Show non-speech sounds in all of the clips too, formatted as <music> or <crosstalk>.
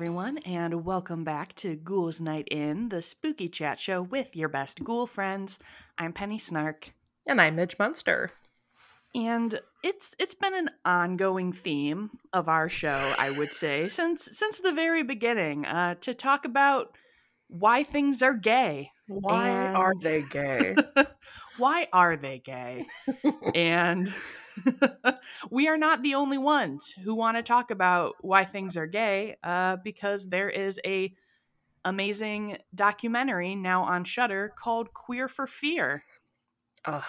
everyone, and welcome back to Ghouls Night In, the spooky chat show with your best ghoul friends. I'm Penny Snark, And I'm Midge Munster. and it's it's been an ongoing theme of our show, I would say, <laughs> since since the very beginning, uh, to talk about why things are gay. Why are they gay? <laughs> why are they gay? <laughs> and <laughs> we are not the only ones who want to talk about why things are gay uh, because there is a amazing documentary now on Shudder called Queer for Fear. Ugh.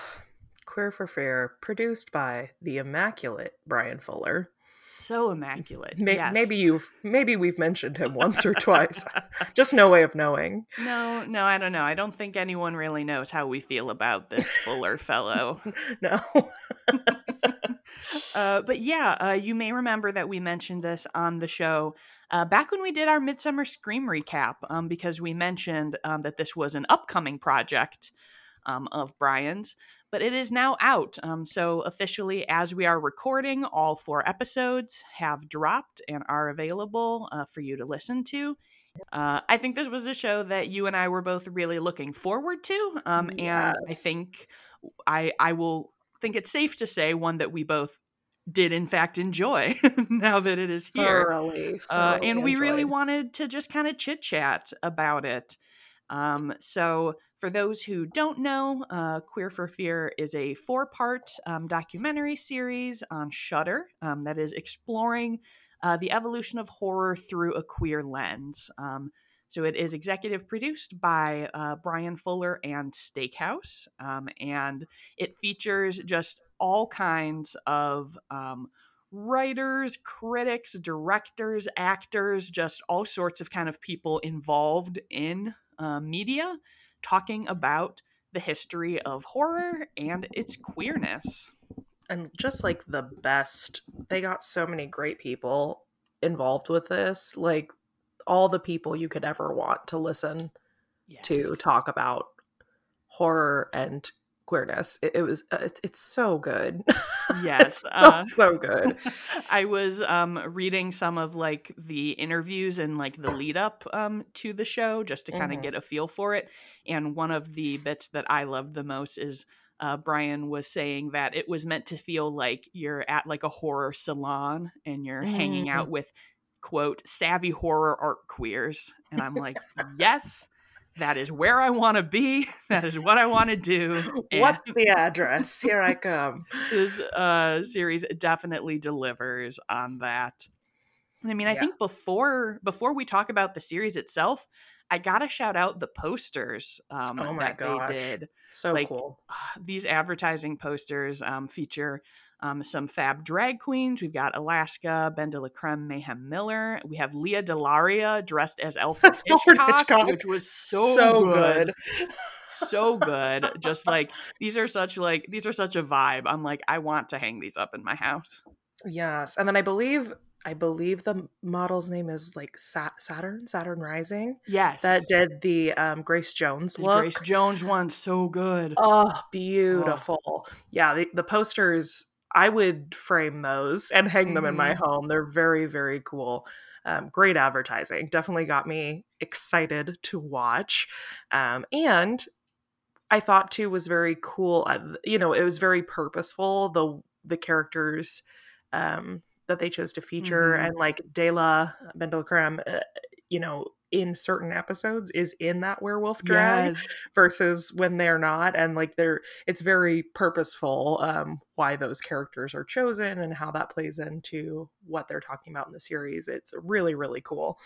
Queer for Fear, produced by the immaculate Bryan Fuller. So immaculate. May- yes. Maybe you, maybe we've mentioned him once or <laughs> twice. Just no way of knowing. No, no, I don't know. I don't think anyone really knows how we feel about this <laughs> Fuller fellow. No. <laughs> Uh, but yeah, uh, you may remember that we mentioned this on the show uh, back when we did our Midsummer Scream recap, um, because we mentioned um, that this was an upcoming project um, of Bryan's, but it is now out. Um, so, officially, as we are recording, all four episodes have dropped and are available uh, for you to listen to. Uh, I think this was a show that you and I were both really looking forward to, um, and I think I I will think it's safe to say one that we both did in fact enjoy <laughs> now that it is here. Thoroughly. Uh, and we really wanted to just kind of chit chat about it. Um, so, for those who don't know, uh, Queer for Fear is a four part um, documentary series on Shudder um, that is exploring uh, the evolution of horror through a queer lens. Um, so, it is executive produced by uh, Bryan Fuller and Steakhouse, um, and it features just all kinds of um, writers, critics, directors, actors, just all sorts of kind of people involved in uh, media talking about the history of horror and its queerness. and just like the best they got so many great people involved with this like all the people you could ever want to listen to talk about horror and queerness it, it was uh, it's so good <laughs> Yes, so, uh, so good <laughs> I was um, reading some of like the interviews and like the lead up um, to the show just to kind of Mhm. get a feel for it. And one of the bits that I loved the most is uh, Bryan was saying that it was meant to feel like you're at like a horror salon and you're hanging Mm. out with quote savvy horror art queers. And I'm like, yes. That is where I want to be. <laughs> That is what I want to do. What's the address here i come <laughs> this uh series definitely delivers on that i mean i Yeah. think before before we talk about the series itself i gotta shout out the posters um Oh my that gosh. they did so Like, cool these advertising posters um feature um, some fab drag queens. We've got Alaska, BenDeLaCreme, Mayhem Miller. We have Lea DeLaria dressed as Alfred That's Alfred Hitchcock, Hitchcock. which was so, good good. so good. <laughs> Just like these are such like these are such a vibe. I'm like I want to hang these up in my house. yes and then i believe i believe the model's name is like Sa- saturn saturn rising Yes, that did the um, Grace Jones the look. Grace Jones one so good. Oh, beautiful. Yeah, the, the posters, I would frame those and hang them in my Mm-hmm. home. They're very, very cool. Um, great advertising. Definitely got me excited to watch. Um, and I thought too was very cool. uh, You know, it was very purposeful. The the characters um, that they chose to feature, Mhm. and like Dela BenDeLaCreme, uh, you know, in certain episodes is in that werewolf drag Yes. versus when they're not and like they're it's very purposeful um why those characters are chosen and how that plays into what they're talking about in the series it's really really cool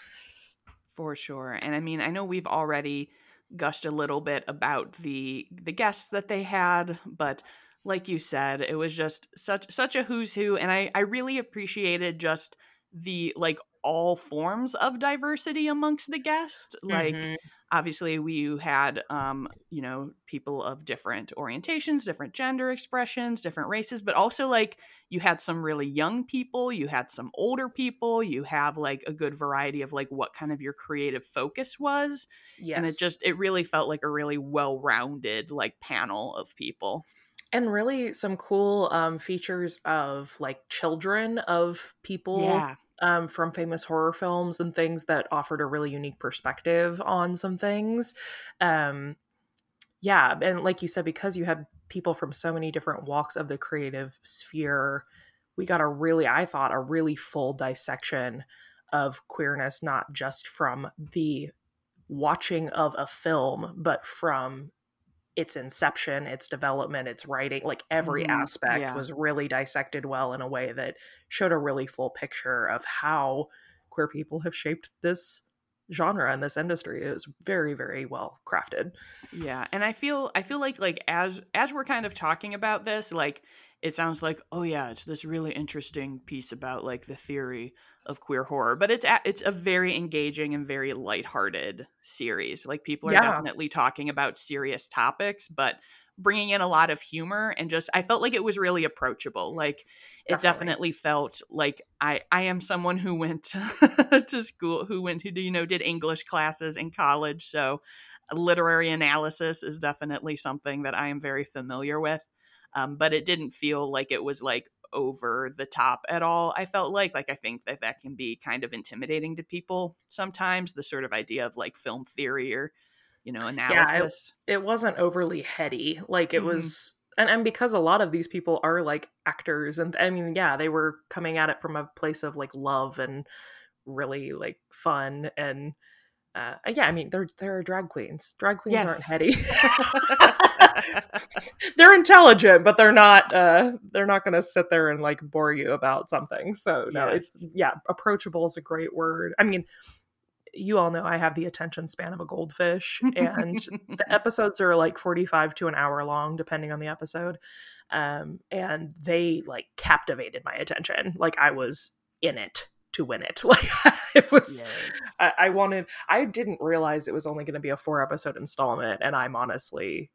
for sure. And I mean, I know we've already gushed a little bit about the the guests that they had, but like you said, it was just such such a who's who and I I really appreciated just the like all forms of diversity amongst the guests. Like Mhm. obviously we had um you know people of different orientations different gender expressions different races but also like you had some really young people you had some older people you have like a good variety of like what kind of your creative focus was yes and it just it really felt like a really well-rounded like panel of people and really some cool um features of like children of people yeah um, from famous horror films and things that offered a really unique perspective on some things. Um, yeah, and like you said, because you had people from so many different walks of the creative sphere, we got a really, I thought, a really full dissection of queerness, not just from the watching of a film, but from its inception, its development, its writing, like every mm, aspect yeah. was really dissected well in a way that showed a really full picture of how queer people have shaped this genre and this industry. It was very very well crafted. Yeah and i feel i feel like like as as we're kind of talking about this like it sounds like oh yeah it's this really interesting piece about like the theory of queer horror but it's a, it's a very engaging and very lighthearted series like people are yeah. definitely talking about serious topics but bringing in a lot of humor and just i felt like it was really approachable like definitely. it definitely felt like i i am someone who went <laughs> to school who went who you know did english classes in college so literary analysis is definitely something that i am very familiar with um, but it didn't feel like it was like over the top at all. I felt like like I think that that can be kind of intimidating to people sometimes the sort of idea of like film theory or you know analysis. Yeah, it, it wasn't overly heady. Like it mm-hmm. was and and because a lot of these people are like actors and I mean yeah, they were coming at it from a place of like love and really like fun and uh, yeah, I mean they're they're drag queens. Drag queens yes. aren't heady. <laughs> <laughs> they're intelligent, but they're not uh, they're not going to sit there and like bore you about something. So no, yes. it's yeah, approachable is a great word. I mean, you all know I have the attention span of a goldfish, and the <laughs> episodes are like forty five to an hour long, depending on the episode. Um, and they like captivated my attention. Like I was in it to win it. <laughs> Like it was, yes. I, I, wanted. I didn't realize it was only going to be a four episode installment, and I'm honestly,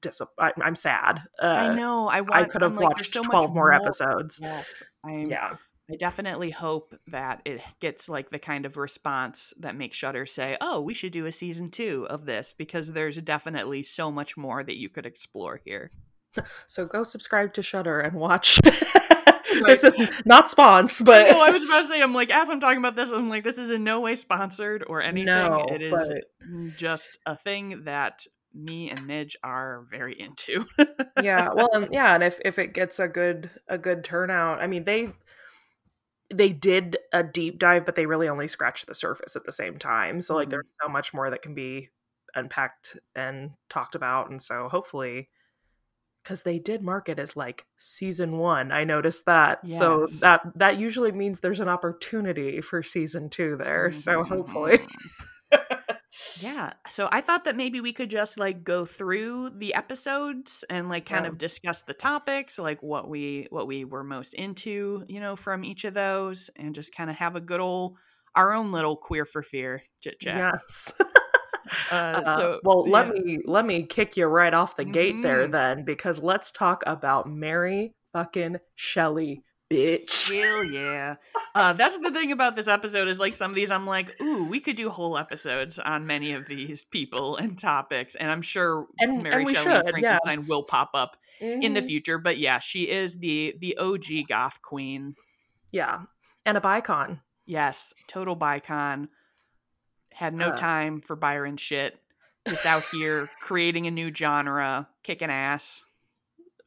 dis- I, am sad. Uh, I know. I want, I could have like, watched so twelve more, more episodes. Yes, I'm, yeah. I definitely hope that it gets like the kind of response that makes Shudder say, "Oh, we should do a season two of this," because there's definitely so much more that you could explore here. <laughs> So go subscribe to Shudder and watch <laughs> this is <laughs> not sponsor, but no, I was about to say, I'm like, as I'm talking about this, I'm like, this is in no way sponsored or anything. No, it is but... just a thing that me and Midge are very into. yeah, well, and, <laughs> yeah, and if if it gets a good a good turnout, I mean, they they did a deep dive, but they really only scratched the surface at the same time. So like, mm-hmm. there's so much more that can be unpacked and talked about, and so hopefully because they did mark it as like season one. I noticed that. Yes. So that that usually means there's an opportunity for season two there. Mm-hmm. So hopefully. Yeah. So I thought that maybe we could just like go through the episodes and like kind yeah. of discuss the topics, like what we what we were most into, you know, from each of those, and just kind of have a good old our own little queer for fear chit chat. Yes. <laughs> Uh, uh, so well, yeah. let me let me kick you right off the gate mm-hmm. there then, because let's talk about Mary fucking Shelley, bitch. Hell yeah! Uh, that's the thing about this episode is like some of these I'm like, ooh, we could do whole episodes on many of these people and topics, and I'm sure and, Mary and Shelley should, Frankenstein yeah. will pop up mm-hmm. in the mm-hmm. future. But yeah, she is the the OG goth queen. Yeah, and a bicon. Yes, total bicon had no uh, time for Byron shit. Just out here creating a new genre, kicking ass.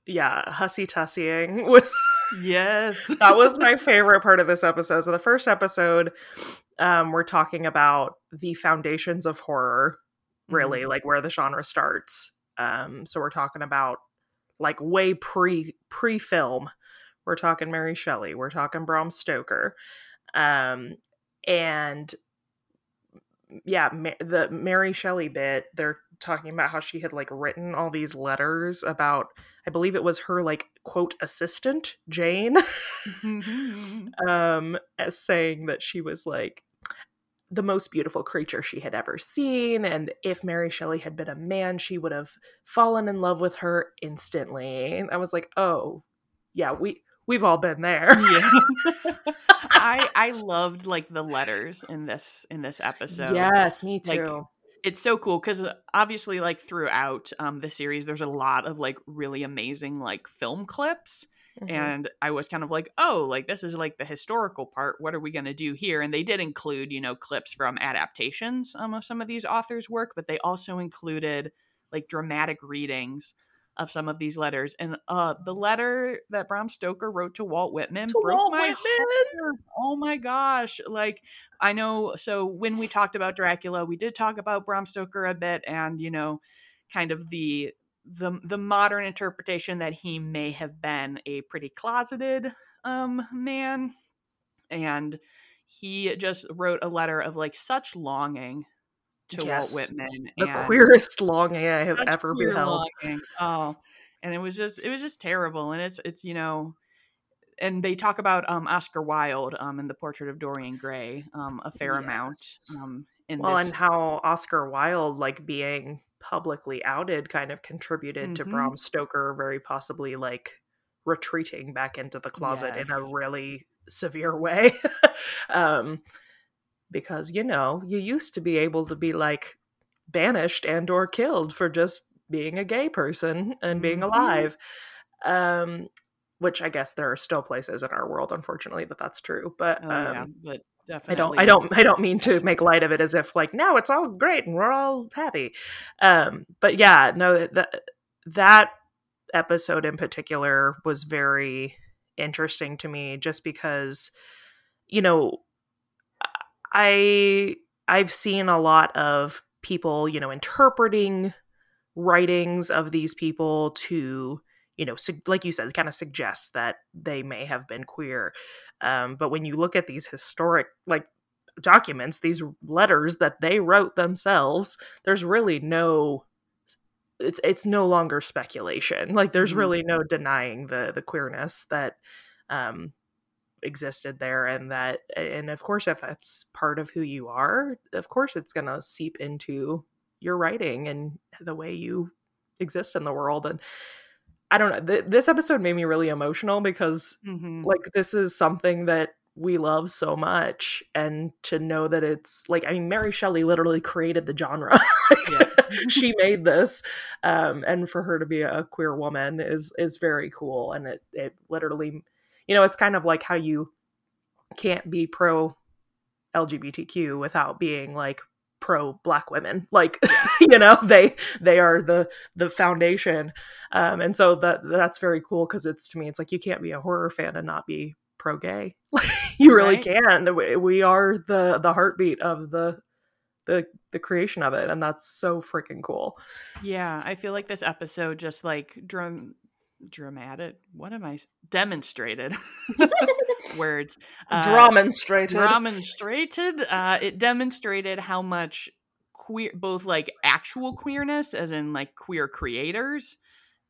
Yeah, hussy tussying with. Yes, <laughs> that was my favorite part of this episode. So the first episode, um, we're talking about the foundations of horror, really, mm-hmm. like where the genre starts. Um, so we're talking about like way pre pre film. We're talking Mary Shelley. We're talking Bram Stoker. Um, and yeah, Ma- the Mary Shelley bit, they're talking about how she had like written all these letters about I believe it was her like quote assistant, Jane. <laughs> um as saying that she was like the most beautiful creature she had ever seen and if Mary Shelley had been a man, she would have fallen in love with her instantly. And I was like, "Oh, yeah, we we've all been there. yeah. <laughs> I I loved like the letters in this in this episode. Yes, me too. Like, it's so cool because uh, obviously like throughout um the series there's a lot of like really amazing like film clips Mm-hmm. And I was kind of like, oh, like this is like the historical part. What are we going to do here? And they did include, you know, clips from adaptations um, of some of these authors' work, but they also included like dramatic readings of some of these letters. And uh, the letter that Bram Stoker wrote to Walt Whitman To broke Walt my Whitman? heart. Oh my gosh! Like I know. So when we talked about Dracula, we did talk about Bram Stoker a bit, and you know, kind of the the the modern interpretation that he may have been a pretty closeted um man and he just wrote a letter of like such longing to Yes. Walt Whitman The and queerest longing I have ever beheld. longing. Oh, and it was just it was just terrible and it's it's you know and they talk about um Oscar Wilde um in the portrait of Dorian Gray um a fair amount um in Well, this and how Oscar Wilde, like being publicly outed, kind of contributed to Mhm. Bram Stoker very possibly like retreating back into the closet in a really severe way. <laughs> um, because you know, you used to be able to be like banished and or killed for just being a gay person and being Mhm. alive. Um, which I guess there are still places in our world, unfortunately, that that's true. But oh um, yeah but I don't I don't I don't mean to make light of it as if like now it's all great and we're all happy. Um but yeah, no that that episode in particular was very interesting to me just because you know I I've seen a lot of people, you know, interpreting writings of these people to you know su- like you said kind of suggest that they may have been queer um, but when you look at these historic like documents these letters that they wrote themselves there's really no it's it's no longer speculation like there's Mhm. really no denying the the queerness that um existed there and that and of course if that's part of who you are of course it's going to seep into your writing and the way you exist in the world and i don't know th- this episode made me really emotional because Mhm. like this is something that we love so much and to know that it's like i mean mary shelley literally created the genre <laughs> she made this um and for her to be a queer woman is is very cool and it it literally you know it's kind of like how you can't be pro lgbtq without being like pro black women. <laughs> Like you know they they are the the foundation. Um and so that that's very cool because it's to me it's like you can't be a horror fan and not be pro gay. <laughs> You really Right. can. We, we are the the heartbeat of the the the creation of it and that's so freaking cool. Yeah, I feel like this episode just like drum dramatic. What am i demonstrated? <laughs> Words. Uh, demonstrated demonstrated. Uh, it demonstrated how much queer, both like actual queerness, as in like queer creators,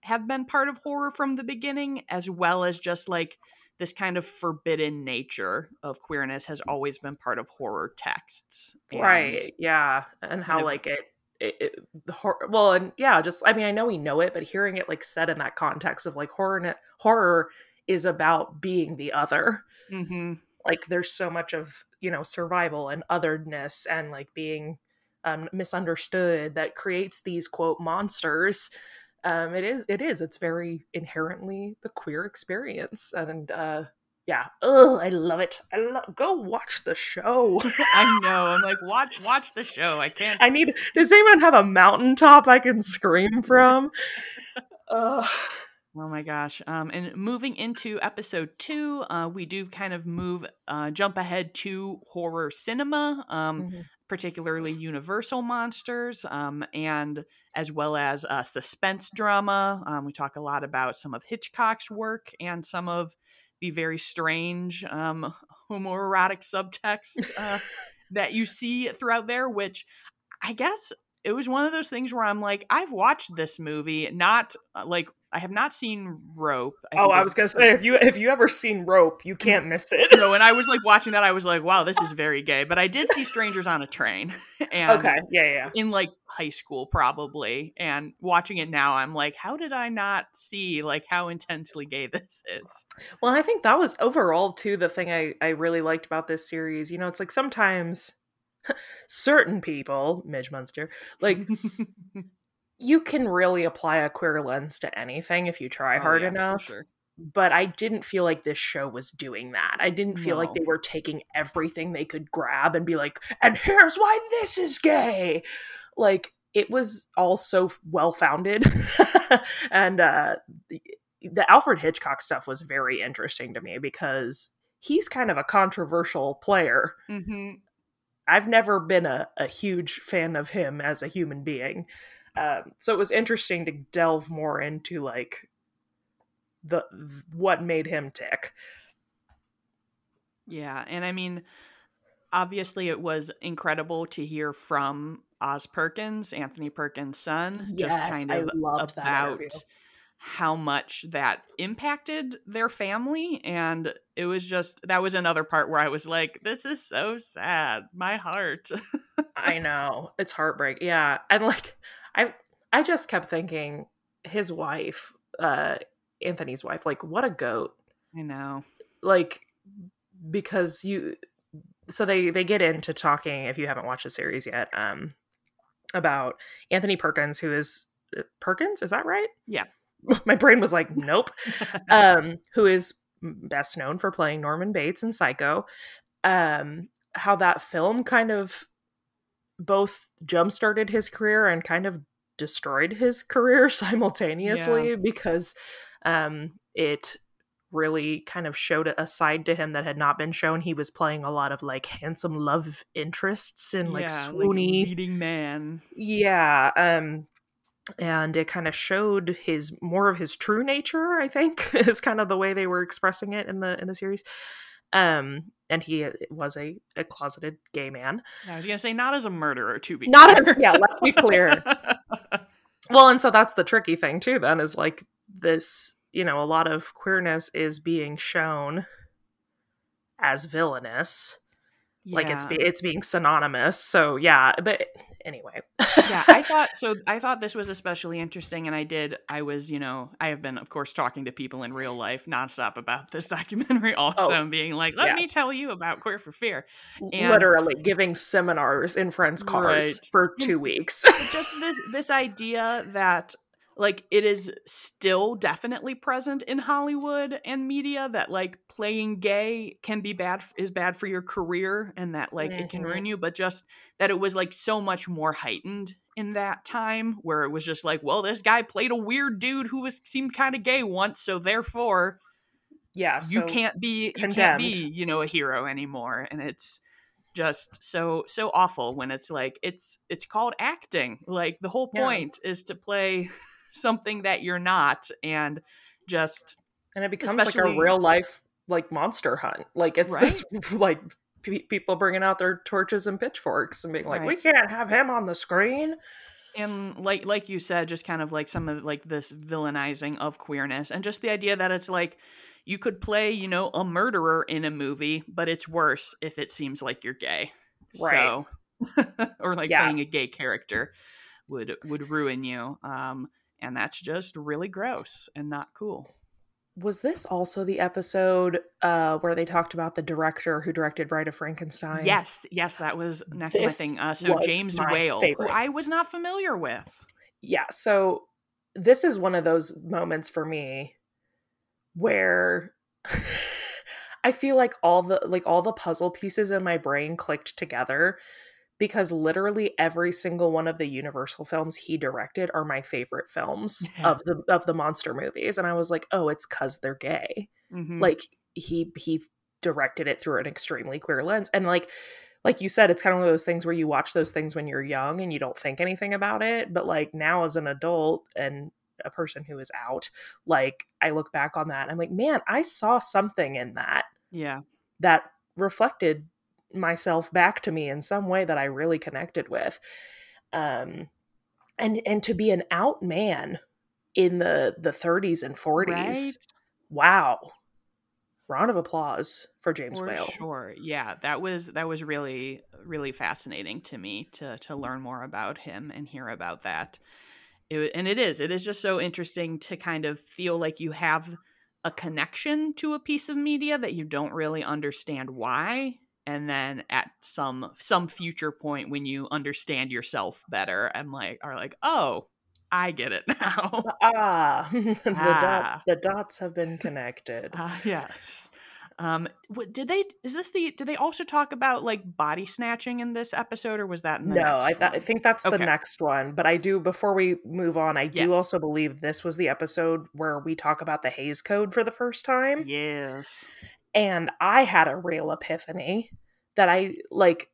have been part of horror from the beginning, as well as just like this kind of forbidden nature of queerness has always been part of horror texts. And- right yeah and how like it, it, it the hor- well and yeah just i mean i know we know it but hearing it like said in that context of like horror horror is about being the other. Mhm. like there's so much of you know survival and otherness and like being um, misunderstood that creates these quote monsters. Um it is it is. It's very inherently the queer experience and uh yeah oh i love it i love go watch the show <laughs> I know. I'm like, watch, watch the show. I can't i need does anyone have a mountaintop i can scream <laughs> from Ugh. Oh my gosh. Um, and moving into episode two, uh, we do kind of move, uh, jump ahead to horror cinema, um, Mhm. particularly Universal monsters, um, and as well as uh, suspense drama. Um, we talk a lot about some of Hitchcock's work and some of the very strange um, <laughs> homoerotic subtext uh, <laughs> that you see throughout there, which I guess it was one of those things where I'm like, I've watched this movie, not uh, like I have not seen Rope. oh i was gonna say if you if you ever seen rope you can't miss it no, and I was like watching that, I was like, wow, this is very gay. But I did see Strangers on a Train, <laughs> and okay yeah yeah, yeah. in like high school probably, and watching it now, I'm like, how did I not see like how intensely gay this is? Well, and I think that was overall too the thing I I really liked about this series. You know, it's like sometimes <laughs> certain people, Midge Munster, like <laughs> you can really apply a queer lens to anything if you try Oh, hard yeah, enough. sure. but I didn't feel like this show was doing that. I didn't feel no. like they were taking everything they could grab and be like, and here's why this is gay. Like it was all so well founded. <laughs> and uh, the, Alfred Hitchcock stuff was very interesting to me because he's kind of a controversial player. Mm-hmm. I've never been a, a huge fan of him as a human being. Um, so it was interesting to delve more into like the what made him tick. Yeah, and I mean, obviously, it was incredible to hear from Oz Perkins, Anthony Perkins' son, yes, just kind of loved about how much that impacted their family. And it was just that was another part where I was like, this is so sad. My heart. <laughs> I know. It's heartbreak. Yeah. And like I I just kept thinking his wife, uh Anthony's wife, like what a goat. I know. Like because you so they they get into talking if you haven't watched the series yet um about Anthony Perkins who is uh, Perkins, is that right? Yeah. <laughs> My brain was like nope. <laughs> um who is best known for playing Norman Bates in Psycho. Um how that film kind of both jump started his career and kind of destroyed his career <laughs> simultaneously yeah. because um, it really kind of showed a side to him that had not been shown. He was playing a lot of like handsome love interests and like yeah, swoony like leading man. Yeah. Um and it kind of showed his more of his true nature, I think, <laughs> is kind of the way they were expressing it in the in the series. Um and he uh, was a, a closeted gay man. I was gonna say not as a murderer to be not clear. as yeah, let's be clear. <laughs> well, and so that's the tricky thing too, then, is like this, you know, a lot of queerness is being shown as villainous. Yeah. Like it's be- it's being synonymous. So yeah, but anyway. yeah, I <laughs> thought so. I thought this was especially interesting, and I did. I was, you know, I have been, of course, talking to people in real life nonstop about this <laughs> documentary, oh, also, oh, being like, "Let yeah. me tell you about Queer for Fear," and, literally giving seminars in friends' cars right. for two weeks. <laughs> Just this this idea that like it is still definitely present in Hollywood and media that like playing gay can be bad is bad for your career and that like mm-hmm. it can ruin mm-hmm. you but just that it was like so much more heightened in that time where it was just like well this guy played a weird dude who was seemed kind of gay once so therefore yeah so you can't be condemned. you can't be you know a hero anymore and it's just so so awful when it's like it's it's called acting like the whole point yeah. is to play <laughs> something that you're not and just and it becomes like a real life like monster hunt like it's right? this <laughs> like people bringing out their torches and pitchforks and being like right. we can't have him on the screen and like like you said just kind of like some of like this villainizing of queerness and just the idea that it's like you could play you know a murderer in a movie but it's worse if it seems like you're gay right so <laughs> or like yeah. playing a gay character would would ruin you um and that's just really gross and not cool. Was this also the episode uh, where they talked about the director who directed Bride of Frankenstein? Yes, yes, that was next this to my thing. Uh, so James Whale, favorite. who I was not familiar with. Yeah, so this is one of those moments for me where <laughs> I feel like all the like all the puzzle pieces in my brain clicked together because literally every single one of the Universal films he directed are my favorite films of the of the monster movies and I was like, "Oh, it's cuz they're gay." Mm-hmm. Like he he directed it through an extremely queer lens and like like you said it's kind of one of those things where you watch those things when you're young and you don't think anything about it, but like now as an adult and a person who is out, like I look back on that I'm like, "Man, I saw something in that." Yeah. That reflected myself back to me in some way that I really connected with. Um, and and to be an out man in the the 30s and 40s, right? wow! Round of applause for James for Whale. Sure, yeah, that was that was really really fascinating to me to to learn more about him and hear about that. It, and it is it is just so interesting to kind of feel like you have a connection to a piece of media that you don't really understand why and then at some some future point when you understand yourself better and like are like oh I get it <laughs> now. Ah, the, Ah. <laughs> dot, the dots have been connected. Ah, yes. Um, what, did they? Is this the? Did they also talk about like body snatching in this episode, or was that in the no, I, th- I think that's the next one. But I do, before we move on, I do Yes. also believe this was the episode where we talk about the Hays Code for the first time. Yes. And I had a real epiphany that I like.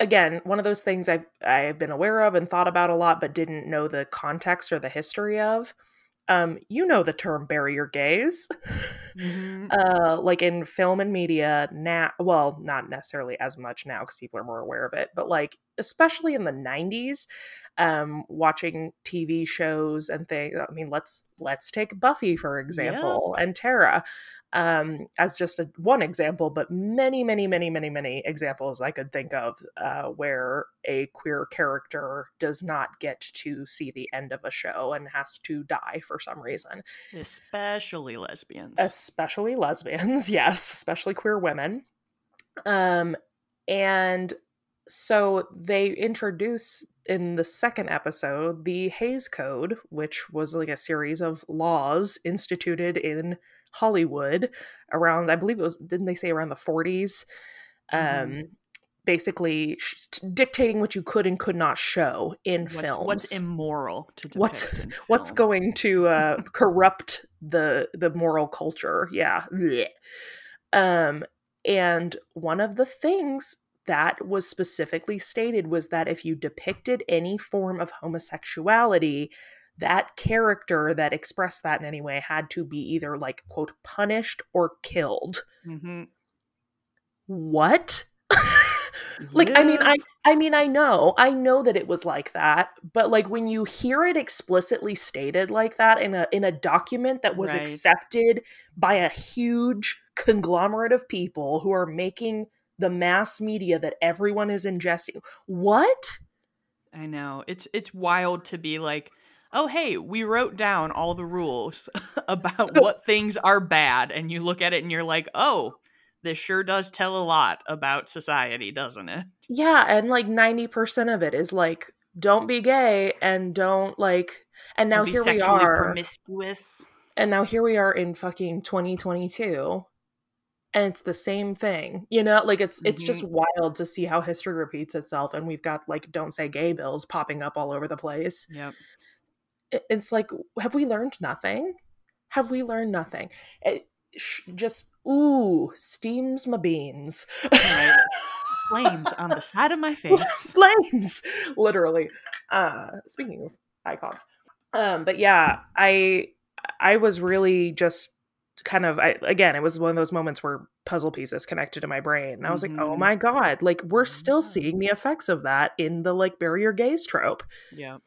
Again, one of those things I've I've been aware of and thought about a lot, but didn't know the context or the history of. Um, you know the term bury your gays." Mhm. uh like in film and media now well not necessarily as much now because people are more aware of it but like especially in the 90s um watching tv shows and things i mean let's let's take buffy for example and tara um as just a one example but many many many many many examples i could think of uh where a queer character does not get to see the end of a show and has to die for some reason Especially lesbians. especially lesbians <laughs> yes especially queer women um and so they introduce in the second episode the Hays Code, which was like a series of laws instituted in Hollywood around, I believe it was, didn't they say around the 40s? Um, Mhm. Basically sh- dictating what you could and could not show in what's, films. what's immoral to What's- <laughs> what's going to uh, <laughs> corrupt the the moral culture. Yeah. Um and one of the things that was specifically stated was that if you depicted any form of homosexuality that character that expressed that in any way had to be either like quote punished or killed Mhm. what <laughs> like i mean i i mean i know i know that it was like that but like when you hear it explicitly stated like that in a in a document that was Right. accepted by a huge conglomerate of people who are making the mass media that everyone is ingesting what I know. It's it's wild to be like, "Oh, hey, we wrote down all the rules <laughs> about what things are bad." And you look at it and you're like, "Oh, this sure does tell a lot about society, doesn't it?" yeah and like 90% of it is like don't be gay and don't like and now here we are promiscuous. And now here we are in fucking 2022 and it's the same thing. You know, like it's it's just mm-hmm. wild to see how history repeats itself and we've got like don't say gay bills popping up all over the place. Yep. It- It's like have we learned nothing? Have we learned nothing? It sh- just ooh, steams my beans. Right. <laughs> Flames on the side of my <laughs> face. flames literally uh speaking of icons um but yeah i i was really just kind of I, again it was one of those moments where puzzle pieces connected to my brain and i was like oh Mhm. my god like we're still seeing the effects of that in the like bury your gays trope Yep.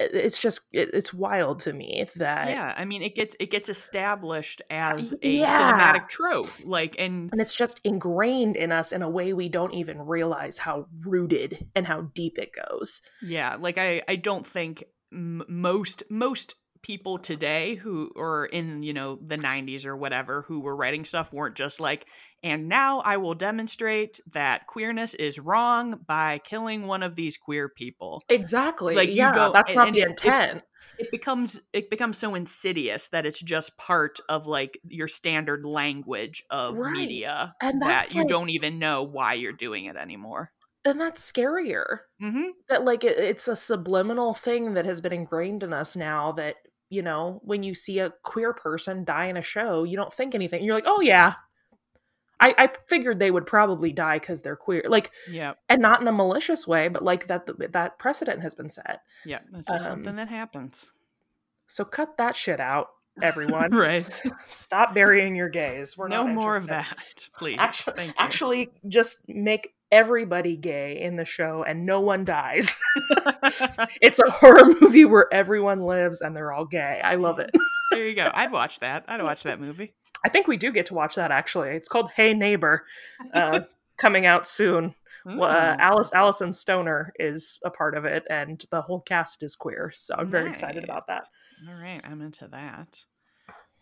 It- it's just it, it's wild to me that Yeah, I mean, it gets it gets established as a yeah. cinematic trope, like, and and it's just ingrained in us in a way we don't even realize how rooted and how deep it goes Yeah, like I I don't think m- most most people today who or in you know the 90s or whatever who were writing stuff weren't just like and now I will demonstrate that queerness is wrong by killing one of these queer people. exactly Like, you yeah don't- that's and- not and the intent It becomes it becomes so insidious that it's just part of like your standard language of Right. media And that you like- don't even know why you're doing it anymore. and that's scarier Mhm. that like it, it's a subliminal thing that has been ingrained in us now that you know when you see a queer person die in a show you don't think anything you're like oh yeah i i figured they would probably die because they're queer like Yeah. and not in a malicious way but like that that precedent has been set Yeah, that's just Um, something that happens. so cut that shit out everyone <laughs> right. <laughs> stop burying your gays we're no more of that, <laughs> please. Actually, actually just make everybody gay in the show and no one dies <laughs> <laughs> it's a horror movie where everyone lives and they're all gay i love it <laughs> there you go. I'd watch that. I'd watch that movie. I think we do get to watch that actually. It's called Hey Neighbor, uh, coming out soon. Well, Uh, Alice Alyson Stoner is a part of it, and the whole cast is queer. So I'm very excited about that. All right, I'm into that.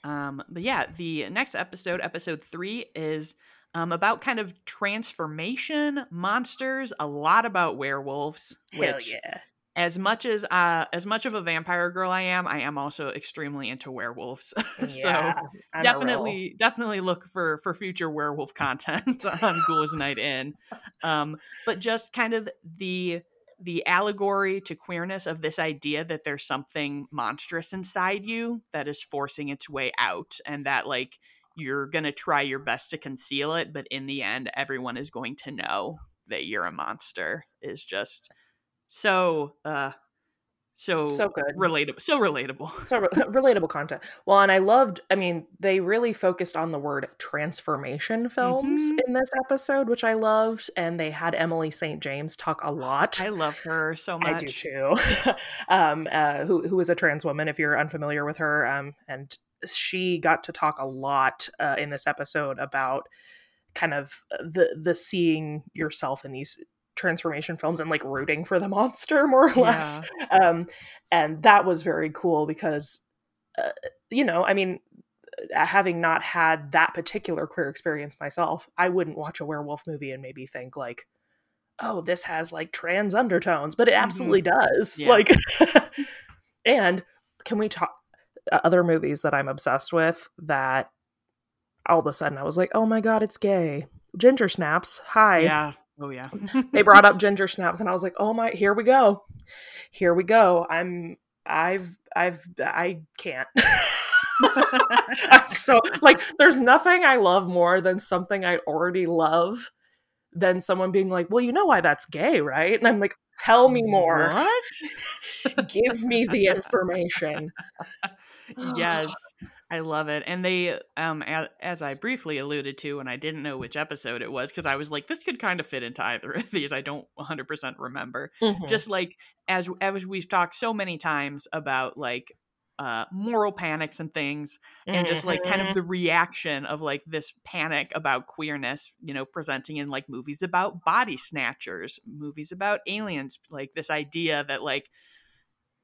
Um, but yeah, the next episode, episode three, is um, about kind of transformation, monsters, a lot about werewolves, Hell which yeah! as much as uh as much of a vampire girl I am, I am also extremely into werewolves. <laughs> so Yeah, definitely definitely look for for future werewolf content <laughs> on Ghouls Night In. Um but just kind of the the allegory to queerness of this idea that there's something monstrous inside you that is forcing its way out and that like you're going to try your best to conceal it but in the end everyone is going to know that you're a monster is just so uh so So good. relatable so relatable so re- <laughs> relatable content. Well, and I loved, I mean, they really focused on the word transformation films Mhm. in this episode, which I loved. And they had Emily St. James talk a lot. i love her so much I do too. <laughs> um, uh, who who is a trans woman? If you're unfamiliar with her, um, and she got to talk a lot uh, in this episode about kind of the the seeing yourself in these transformation films and like rooting for the monster <laughs> more or less. Um, and that was very cool because, uh, you know, I mean. uh, Having not had that particular queer experience myself, I wouldn't watch a werewolf movie and maybe think like, oh, this has like trans undertones, but it absolutely does. Yeah. Like, <laughs> and can we talk uh, Uh, other movies that I'm obsessed with that all of a sudden I was like, oh my god, it's gay. Ginger Snaps. Hi. yeah oh yeah <laughs> They brought up Ginger Snaps, and I was like, oh my, here we go, here we go. I'm, I've, I've, I can't. <laughs> I'm so like, there's nothing I love more than something I already love than someone being like, well, you know why that's gay, right? And I'm like, tell me more. what <laughs> Give me the information. yes <sighs> i love it and they um as, as i briefly alluded to and i didn't know which episode it was because i was like this could kind of fit into either of these i don't 100% remember Mhm. just like as as we've talked so many times about like uh moral panics and things and just like kind of the reaction of like this panic about queerness you know presenting in like movies about body snatchers movies about aliens like this idea that like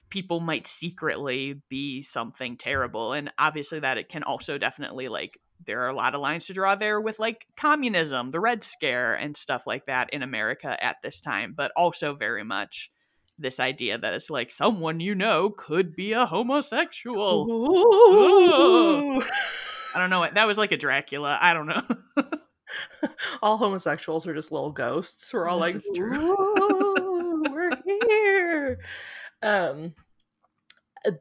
people might secretly be something terrible and obviously that it can also definitely like there are a lot of lines to draw there with like communism the red scare and stuff like that in america at this time but also very much this idea that it's like someone you know could be a homosexual Ooh. I don't know. That was like a Dracula. I don't know. <laughs> <laughs> all homosexuals are just little ghosts. We're all This like, is "Ooh, <laughs> we're here. Um,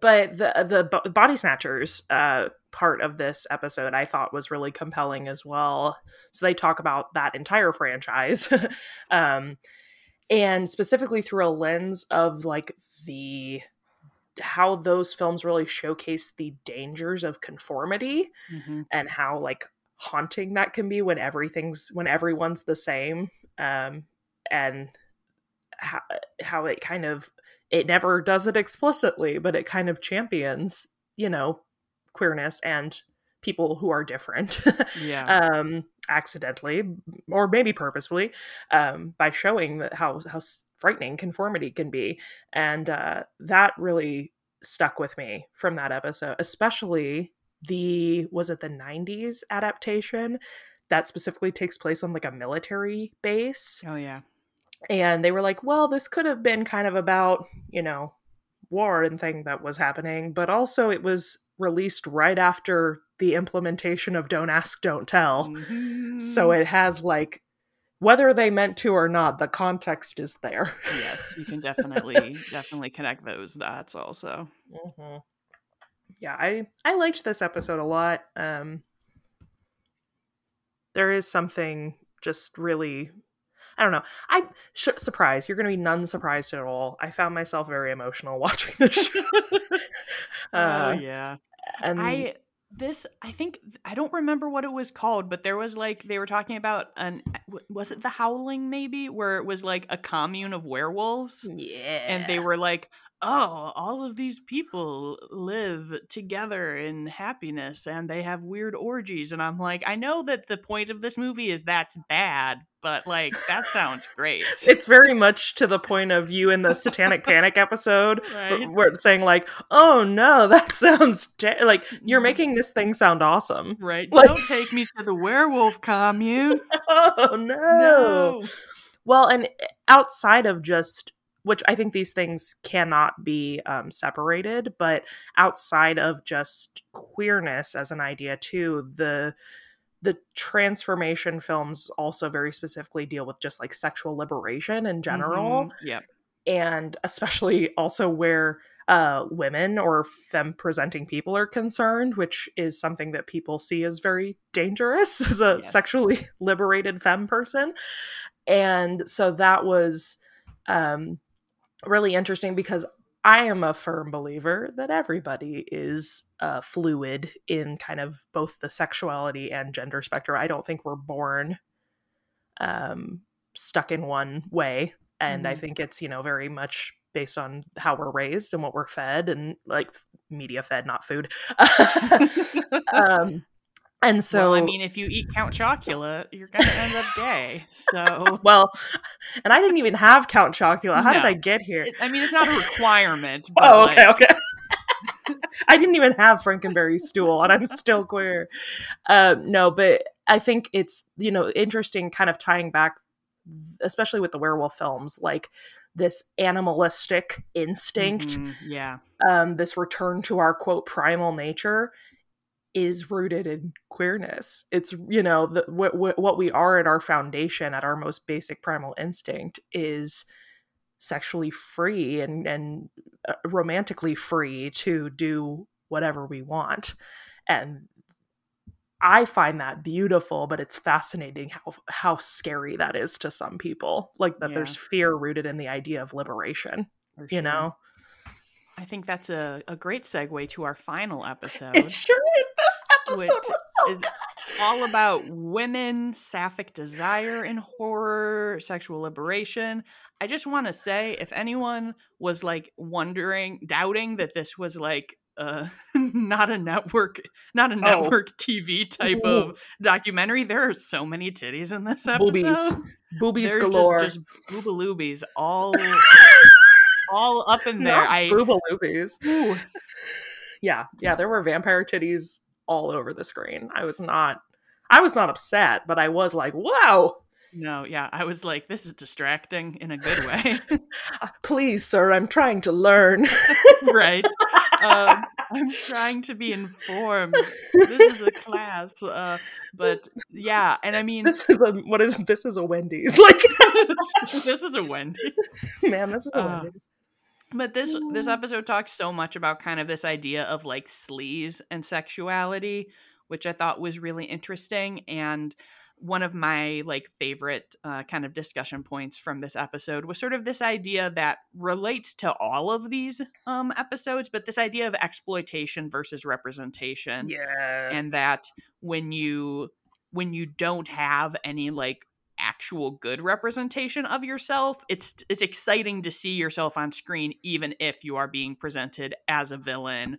but the the body snatchers uh, part of this episode I thought was really compelling as well. So they talk about that entire franchise, um, and specifically through a lens of like the how those films really showcase the dangers of conformity Mhm. and how like haunting that can be when everything's when everyone's the same um and how, how it kind of it never does it explicitly but it kind of champions you know queerness and people who are different Yeah. <laughs> um accidentally or maybe purposefully um by showing that how how frightening conformity can be and uh that really stuck with me from that episode especially the was it the 90s adaptation that specifically takes place on like a military base oh yeah. and they were like well this could have been kind of about you know war and thing that was happening but also it was released right after the implementation of don't ask don't tell so Mhm. it has like whether they meant to or not the context is there yes, you can <laughs> definitely definitely connect those dots. Also, Mhm. yeah i i liked this episode a lot um there is something just really i don't know i sh- surprised you're gonna be none surprised at all i found myself very emotional <laughs> watching this show <laughs> oh uh, yeah. and I this I think I don't remember what it was called, but there was like they were talking about an was it the Howling maybe where it was like a commune of werewolves. yeah and they were like oh all of these people live together in happiness and they have weird orgies and i'm like i know that the point of this movie is that's bad but like that sounds <laughs> great. It's very much to the point of you in the satanic panic episode <laughs> right. where saying like oh no <laughs> that sounds like you're Mhm. making this thing sound awesome. Right. Like- don't take me to the werewolf commune. Oh no. no. Well and outside of just which I think these things cannot be um, separated, but outside of just queerness as an idea too, the the transformation films also very specifically deal with just like sexual liberation in general. Mm-hmm. Yep. And especially also where uh, women or femme presenting people are concerned, which is something that people see as very dangerous <laughs> as a yes. sexually <laughs> liberated femme person. And so that was um, really interesting because I am a firm believer that everybody is uh, fluid in kind of both the sexuality and gender spectrum. I don't think we're born um, stuck in one way. And mm-hmm. I think it's, you know, very much based on how we're raised and what we're fed and like media fed, not food. <laughs> <laughs> um, and so, well, I mean, if you eat Count Chocula, you're going to end up gay. So, <laughs> well, and I didn't even have Count Chocula. How no. did I get here? I mean, it's not a requirement. <laughs> oh, okay, like... okay. <laughs> I didn't even have Frankenberry stool, and I'm still queer. Um, no, but I think it's you know interesting, kind of tying back, especially with the werewolf films, like this animalistic instinct, mm-hmm, yeah, um, this return to our quote primal nature is rooted in queerness. It's you know the, what what we are at our foundation, at our most basic primal instinct, is sexually free and and uh, romantically free to do whatever we want, and I find that beautiful, but it's fascinating how how scary that is to some people. Like that, yeah. there's fear rooted in the idea of liberation. Sure. You know. I think that's a, a great segue to our final episode. It sure is. Episode was so good. all about women, sapphic desire in horror, sexual liberation. I just want to say if anyone was like wondering, doubting that this was like uh <laughs> not a network not a oh. network oh. TV type Ooh. of documentary. There are so many titties in this episode. Boobies. Boobies There's galore. Just, just boobaloobies all <laughs> all up in there. Not I boobaloobies. yeah, yeah, there were vampire titties all over the screen. I was not I was not upset, but I was like, wow. No, yeah, I was like, this is distracting in a good way. <laughs> Please, sir, I'm trying to learn. <laughs> right. Um, I'm trying to be informed. This is a class, uh, but yeah, and I mean, this is a what is this is a Wendy's like. <laughs> this is a Wendy's, man. This is a uh, Wendy's. But this this episode talks so much about kind of this idea of like sleaze and sexuality, which I thought was really interesting and one of my like favorite uh, kind of discussion points from this episode was sort of this idea that relates to all of these um, episodes but this idea of exploitation versus representation yeah. and that when you when you don't have any like actual good representation of yourself it's it's exciting to see yourself on screen even if you are being presented as a villain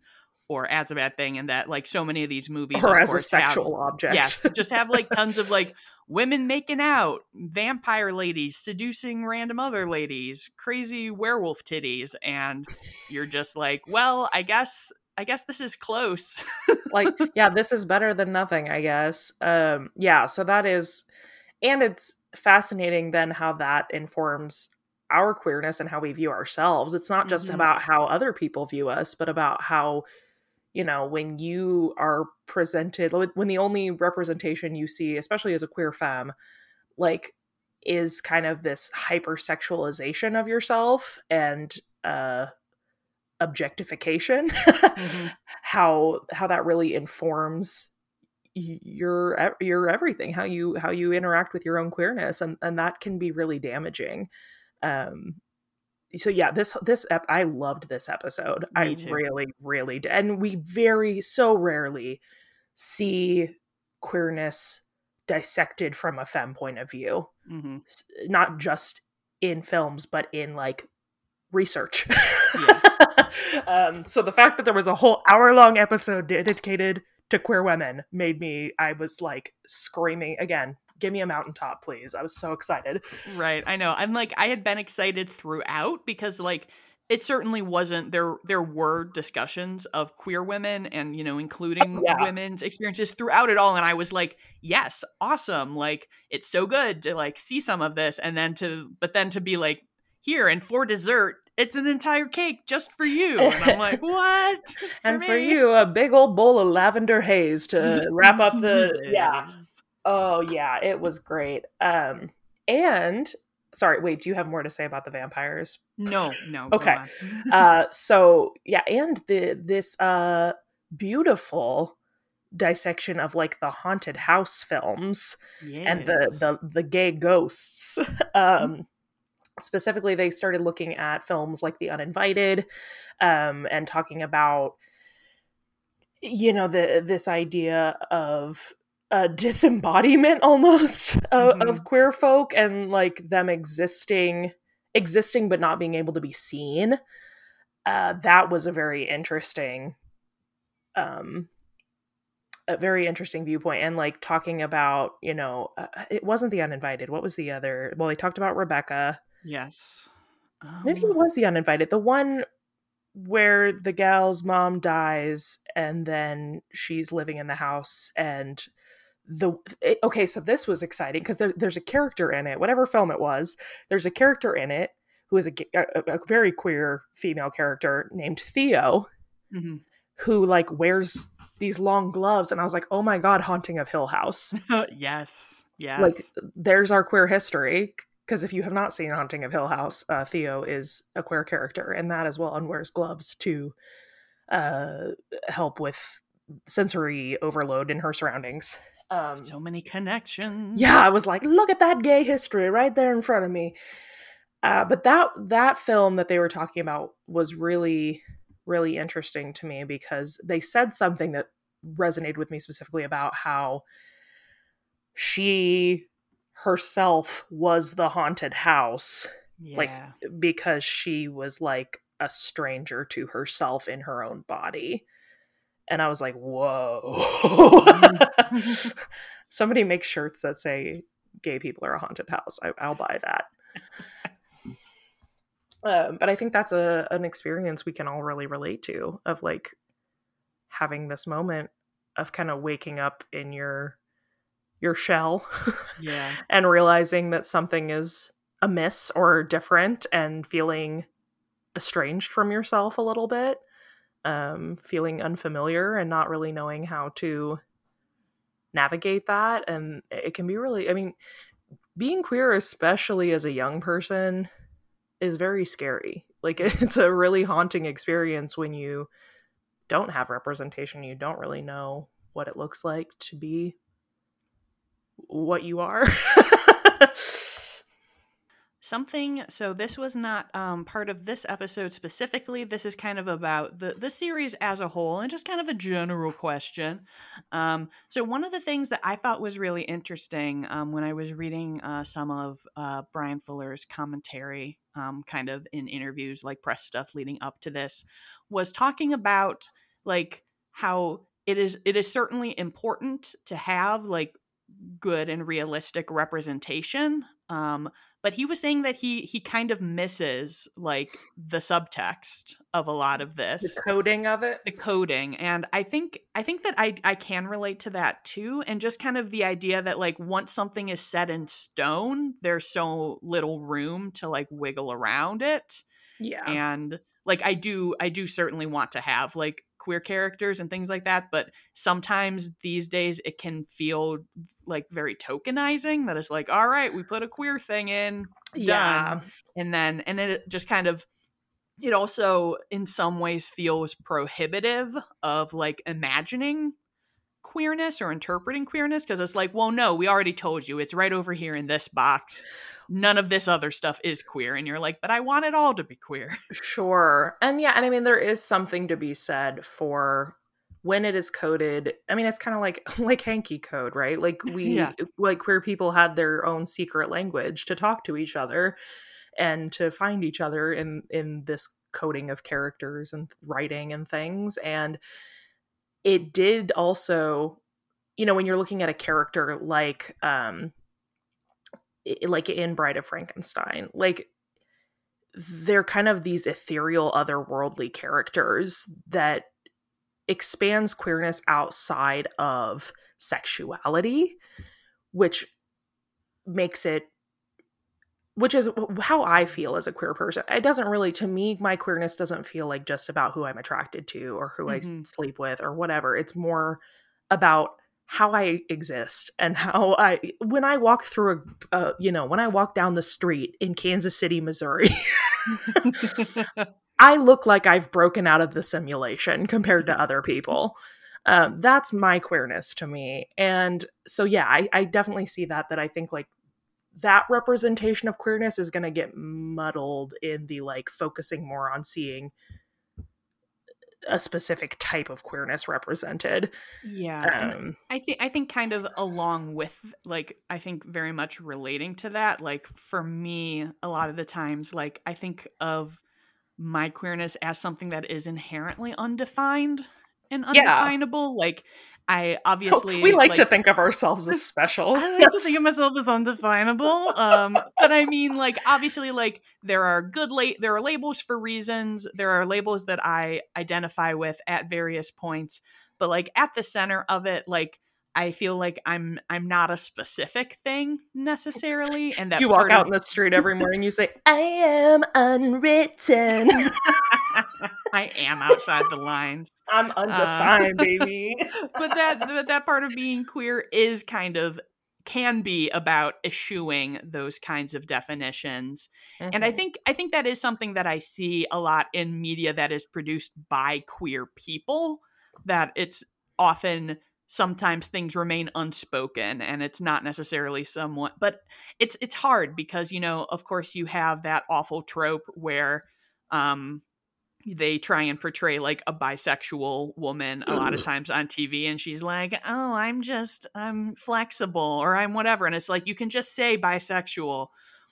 or as a bad thing and that like so many of these movies or as a sexual have, object. Yes just have like tons of like <laughs> women making out vampire ladies seducing random other ladies crazy werewolf titties and you're just like well i guess i guess this is close. Like <laughs> yeah this is better than nothing i guess. Um yeah so that is and it's fascinating then how that informs our queerness and how we view ourselves. It's not just mm-hmm. about how other people view us, but about how, you know, when you are presented, when the only representation you see, especially as a queer femme, like is kind of this hypersexualization of yourself and uh objectification <laughs> mm-hmm. how how that really informs your your everything how you how you interact with your own queerness and and that can be really damaging um so yeah this this ep- i loved this episode Me i too. really really did and we very so rarely see queerness dissected from a femme point of view mm-hmm. not just in films but in like research <laughs> um, so the fact that there was a whole hour long episode dedicated to queer women made me I was like screaming again give me a mountaintop please. I was so excited. Right i know. I'm like i had been excited throughout because like it certainly wasn't there there were discussions of queer women and you know including oh, yeah. women's experiences throughout it all and i was like yes awesome like it's so good to like see some of this and then to but then to be like here and for dessert it's an entire cake just for you. And i'm <laughs> like what? For and me? for you a big old bowl of lavender haze to <laughs> wrap up the yeah. Oh yeah it was great. Um and sorry wait do you have more to say about the vampires? No no okay. <laughs> uh so yeah and the this uh beautiful dissection of like the haunted house films yes. and the the the gay ghosts. Um specifically they started looking at films like the uninvited um and talking about you know the this idea of a <laughs> disembodiment almost of, mm-hmm. of queer folk and like them existing existing but not being able to be seen. Uh that was a very interesting um a very interesting viewpoint and like talking about you know uh, it wasn't the uninvited. What was the other? Well they talked about rebecca yes. Um... maybe it was the uninvited the one where the gal's mom dies and then she's living in the house and the it, okay so this was exciting because there, there's a character in it whatever film it was there's a character in it who is a, a, a very queer female character named theo mm-hmm. who like wears these long gloves and i was like oh my god haunting of hill house. Yes <laughs> yes. like there's our queer history because if you have not seen haunting of hill house uh, theo is a queer character and that as well and wears gloves to uh, help with sensory overload in her surroundings. Um, so many connections. Yeah i was like look at that gay history right there in front of me. Uh, but that that film that they were talking about was really really interesting to me because they said something that resonated with me specifically about how she herself was the haunted house yeah. like because she was like a stranger to herself in her own body. And i was like whoa. <laughs> Somebody make shirts that say gay people are a haunted house. I, i'll buy that. <laughs> Um, but I think that's a an experience we can all really relate to of like having this moment of kind of waking up in your your shell yeah <laughs> and realizing that something is amiss or different and feeling estranged from yourself a little bit um feeling unfamiliar and not really knowing how to navigate that and it can be really i mean being queer especially as a young person is very scary. Like <laughs> it's a really haunting experience when you don't have representation, you don't really know what it looks like to be what you are. something so this was not um, part of this episode specifically this is kind of about the, the series as a whole and just kind of a general question um, so one of the things that i thought was really interesting um, when i was reading uh, some of uh, bryan fuller's commentary um, kind of in interviews like press stuff leading up to this was talking about like how it is it is certainly important to have like good and realistic representation um, but he was saying that he he kind of misses like the subtext of a lot of this. the coding of it? The coding and i think i think that i i can relate to that too and just kind of the idea that like once something is set in stone there's so little room to like wiggle around it yeah. and like i do i do certainly want to have like queer characters and things like that but sometimes these days it can feel like very tokenizing that it's like all right we put a queer thing in done. Yeah. and then and then it just kind of it also in some ways feels prohibitive of like imagining queerness or interpreting queerness because it's like well no we already told you. It's right over here in this box none of this other stuff is queer and you're like but i want it all to be queer <laughs> sure and yeah and i mean there is something to be said for when it is coded i mean it's kind of like <laughs> like hanky code right like <laughs> we yeah. like queer people had their own secret language to talk to each other and to find each other in in this coding of characters and writing and things and it did also you know when you're looking at a character like um like in Bride of Frankenstein. Like they're kind of these ethereal otherworldly characters that expands queerness outside of sexuality which makes it which is how I feel as a queer person. It doesn't really, to me, my queerness doesn't feel like just about who I'm attracted to or who mm-hmm. I sleep with or whatever. It's more about how I exist and how I, when I walk through a, uh, you know, when I walk down the street in Kansas City, Missouri, <laughs> I look like I've broken out of the simulation compared to other people. Um, that's my queerness to me. And so, yeah, I, I definitely see that, that I think like that representation of queerness is going to get muddled in the like focusing more on seeing a specific type of queerness represented. Yeah. Um, I think I think kind of along with like I think very much relating to that like for me a lot of the times like I think of my queerness as something that is inherently undefined and undefinable yeah. like I <laughs> obviously we like, like, to think of ourselves as special. I like to think of myself as undefinable. Um, but I mean, like obviously, like there are good late there are labels for reasons. There are labels that I identify with at various points. But like at the center of it, like I feel like I'm I'm not a specific thing necessarily, and that you walk out of- in the street every morning, you say, <laughs> "I am unwritten." <laughs> I am outside the lines. <laughs> I'm undefined, uh, baby. but that but that part of being queer is kind of can be about eschewing those kinds of definitions. Mm-hmm. And I mm-hmm. think I think that is something that I see a lot in media that is produced by queer people that it's often sometimes things remain unspoken and it's not necessarily someone but it's it's hard because you know of course you have that awful trope where um they try and portray like a bisexual woman a lot of times on TV and she's like, "Oh, I'm just I'm flexible or I'm whatever." And it's like you can just say bisexual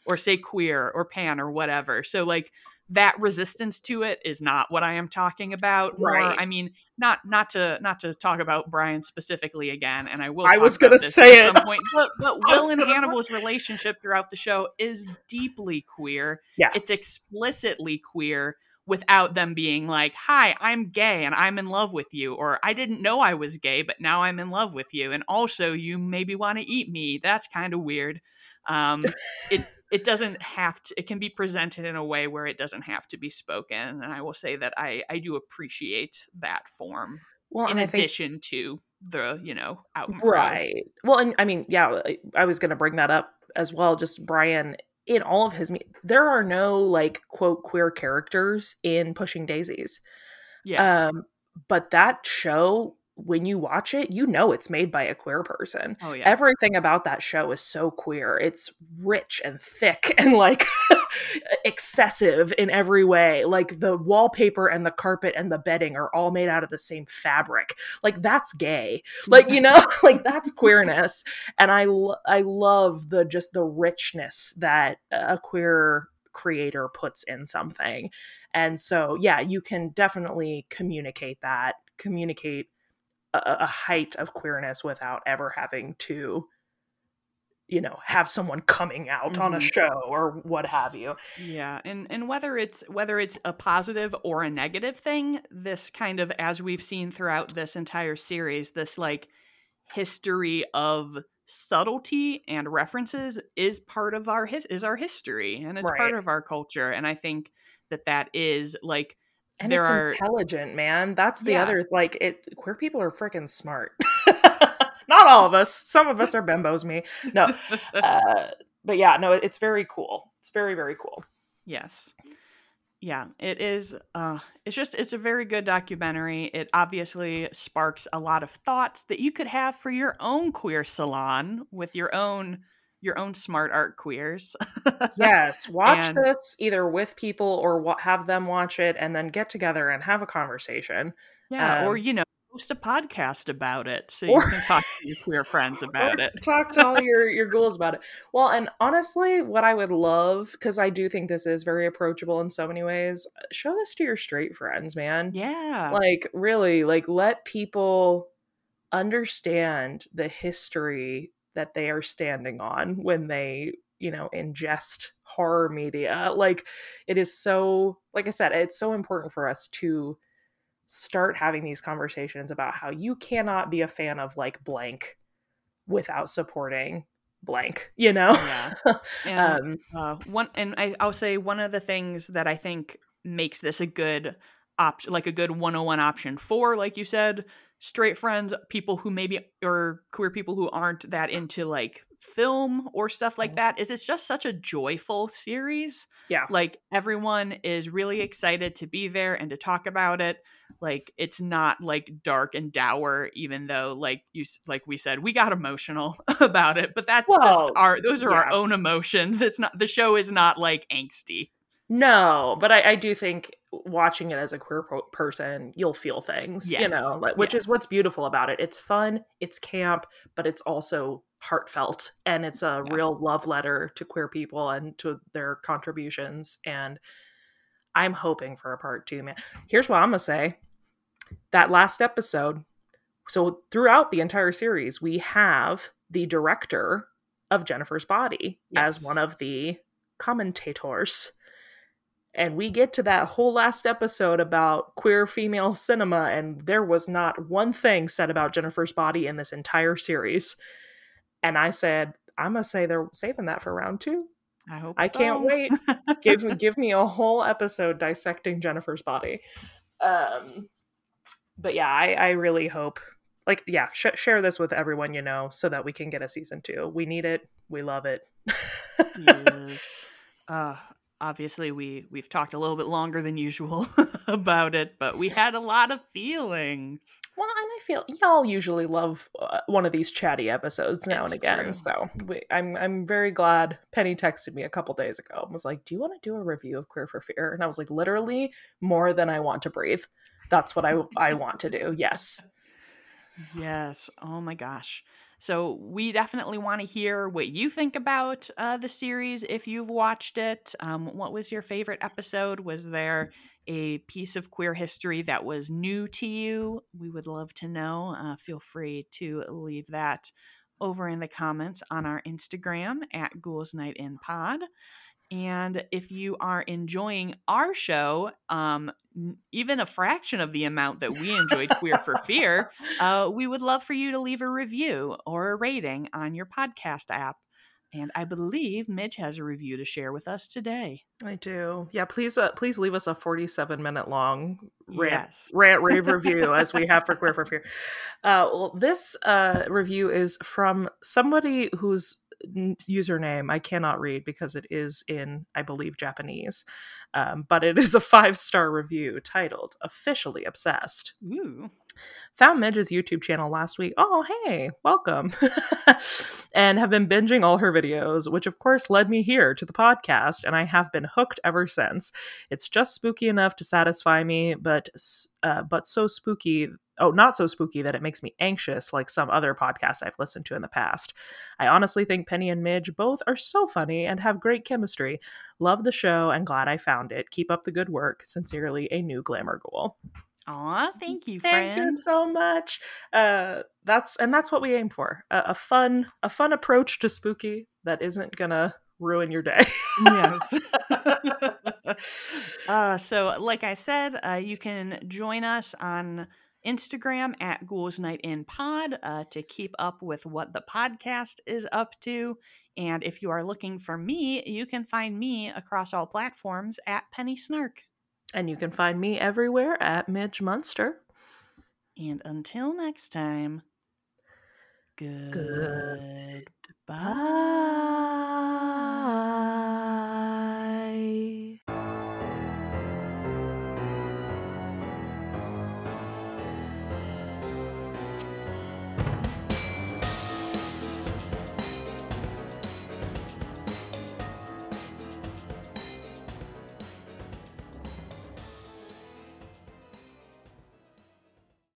or say queer or pan or whatever. So like that resistance to it is not what I am talking about. Right. I mean, not not to not to talk about Bryan specifically again, and I will. I was going to say at some point, but, <laughs> but Will and Hannibal's <laughs> relationship throughout the show is deeply queer. Yeah, it's explicitly queer without them being like, "Hi, I'm gay and I'm in love with you," or "I didn't know I was gay, but now I'm in love with you," and also you maybe want to eat me. That's kind of weird. Um, it it doesn't have to. It can be presented in a way where it doesn't have to be spoken, and I will say that I I do appreciate that form. Well, in addition think, to the you know out right. Well, and I mean, yeah, I was going to bring that up as well. Just Bryan in all of his there are no like quote queer characters in pushing daisies yeah um but that show when you watch it, you know it's made by a queer person. Oh yeah. Everything about that show is so queer. It's rich and thick <laughs> and like excessive in every way. Like the wallpaper and the carpet and the bedding are all made out of the same fabric. Like that's gay. Like you know, <laughs> like that's queerness. And I I love the just the richness that a queer creator puts in something. And so, yeah, you can definitely communicate that, communicate a, a height of queerness without ever having to you know have someone coming out mm-hmm. on a mm-hmm. show or what have you yeah and and whether it's whether it's a positive or a negative thing this kind of as we've seen throughout this entire series this like history of subtlety and references is part of our his is our history and it's right. part of our culture and i think that that is like and there it's are intelligent, man. That's the yeah. other like it queer people are freaking smart. <laughs> Not all of us. Some of us are bimbos, me. No. <laughs> Uh, but yeah, no, it's very cool. It's very, very cool. Yes. Yeah, it is uh it's just it's a very good documentary. It obviously sparks a lot of thoughts that you could have for your own queer salon with your own your own smart art queers. yes, <laughs> watch and, this either with people or have them watch it and then get together and have a conversation. Yeah, um, or you know, post a podcast about it so or, you can talk to your queer friends <laughs> about it. talk to all your your ghouls about it. Well, and honestly, what I would love because I do think this is very approachable in so many ways. Show this to your straight friends, man. Yeah, like really, like let people understand the history that they are standing on when they you know ingest horror media like it is so like i said it's so important for us to start having these conversations about how you cannot be a fan of like blank without supporting blank, you know? Yeah. <laughs> And um, uh, one, and I, I'll say one of the things that I think makes this a good option, like a good 101 option for, like you said, straight friends, people who maybe or queer people who aren't that into like film or stuff like Mhm. that is it's just such a joyful series. yeah. Like everyone is really excited to be there and to talk about it. Like it's not like dark and dour even though like you like we said we got emotional <laughs> about it, but that's just our those are our own emotions. It's not the show is not like angsty. No, but I, I do think watching it as a queer po- person, you'll feel things, yes. you know, like, which yes. is what's beautiful about it. It's fun, it's camp, but it's also heartfelt and it's a Yeah. real love letter to queer people and to their contributions. And I'm hoping for a part two, man. Here's what I'm gonna say: that last episode. So throughout the entire series, we have the director of Jennifer's Body as one of the commentators and we get to that whole last episode about queer female cinema and there was not one thing said about jennifer's body in this entire series. And i said i'm gonna say they're saving that for round two. I hope I can't wait. give me give me a whole episode dissecting jennifer's body. Um but yeah i i really hope like yeah sh- share this with everyone you know so that we can get a season two. We need it. We love it. <laughs> Yes. Uh, obviously, we we've talked a little bit longer than usual <laughs> about it, but we had a lot of feelings. Well, and I feel y'all usually love uh, one of these chatty episodes now It's and again. true. So we, I'm I'm very glad Penny texted me a couple days ago and was like, "Do you want to do a review of Queer for Fear?" And I was like, "Literally more than I want to breathe. That's what I I want to do. Yes." <laughs> Yes. Oh my gosh. So we definitely want to hear what you think about uh, the series if you've watched it. Um, what was your favorite episode? Was there a piece of queer history that was new to you? We would love to know. Uh, feel free to leave that over in the comments on our Instagram at Ghouls Night in Pod. And if you are enjoying our show, um, even a fraction of the amount that we enjoyed Queer for Fear, <laughs> uh, we would love for you to leave a review or a rating on your podcast app. And I believe Midge has a review to share with us today. I do. Yeah, please uh, please leave us a 47 minute long rant Yes. rant rave review as we have for <laughs> Queer for Fear. Uh, well, this uh, review is from somebody whose n- username I cannot read because it is in, I believe, Japanese. Um, but it is a five star review titled Officially Obsessed. Ooh. Found Midge's YouTube channel last week. Oh, hey, welcome. <laughs> and have been binging all her videos, which of course led me here to the podcast, and I have been hooked ever since. It's just spooky enough to satisfy me, but uh, but so spooky. Oh, not so spooky that it makes me anxious like some other podcasts I've listened to in the past. I honestly think Penny and Midge both are so funny and have great chemistry. Love the show and glad I found it. Keep up the good work. Sincerely, a new glamour ghoul. Aw, thank you, Thank you so much. Uh, that's and that's what we aim for. A, a fun, a fun approach to spooky that isn't gonna ruin your day. yes. <laughs> <laughs> uh, so, like I said, uh, you can join us on Instagram at Ghouls Night In Pod uh, to keep up with what the podcast is up to. And if you are looking for me, you can find me across all platforms at Penny Snark. And you can find me everywhere at Midge Munster. And until next time, good goodbye. goodbye.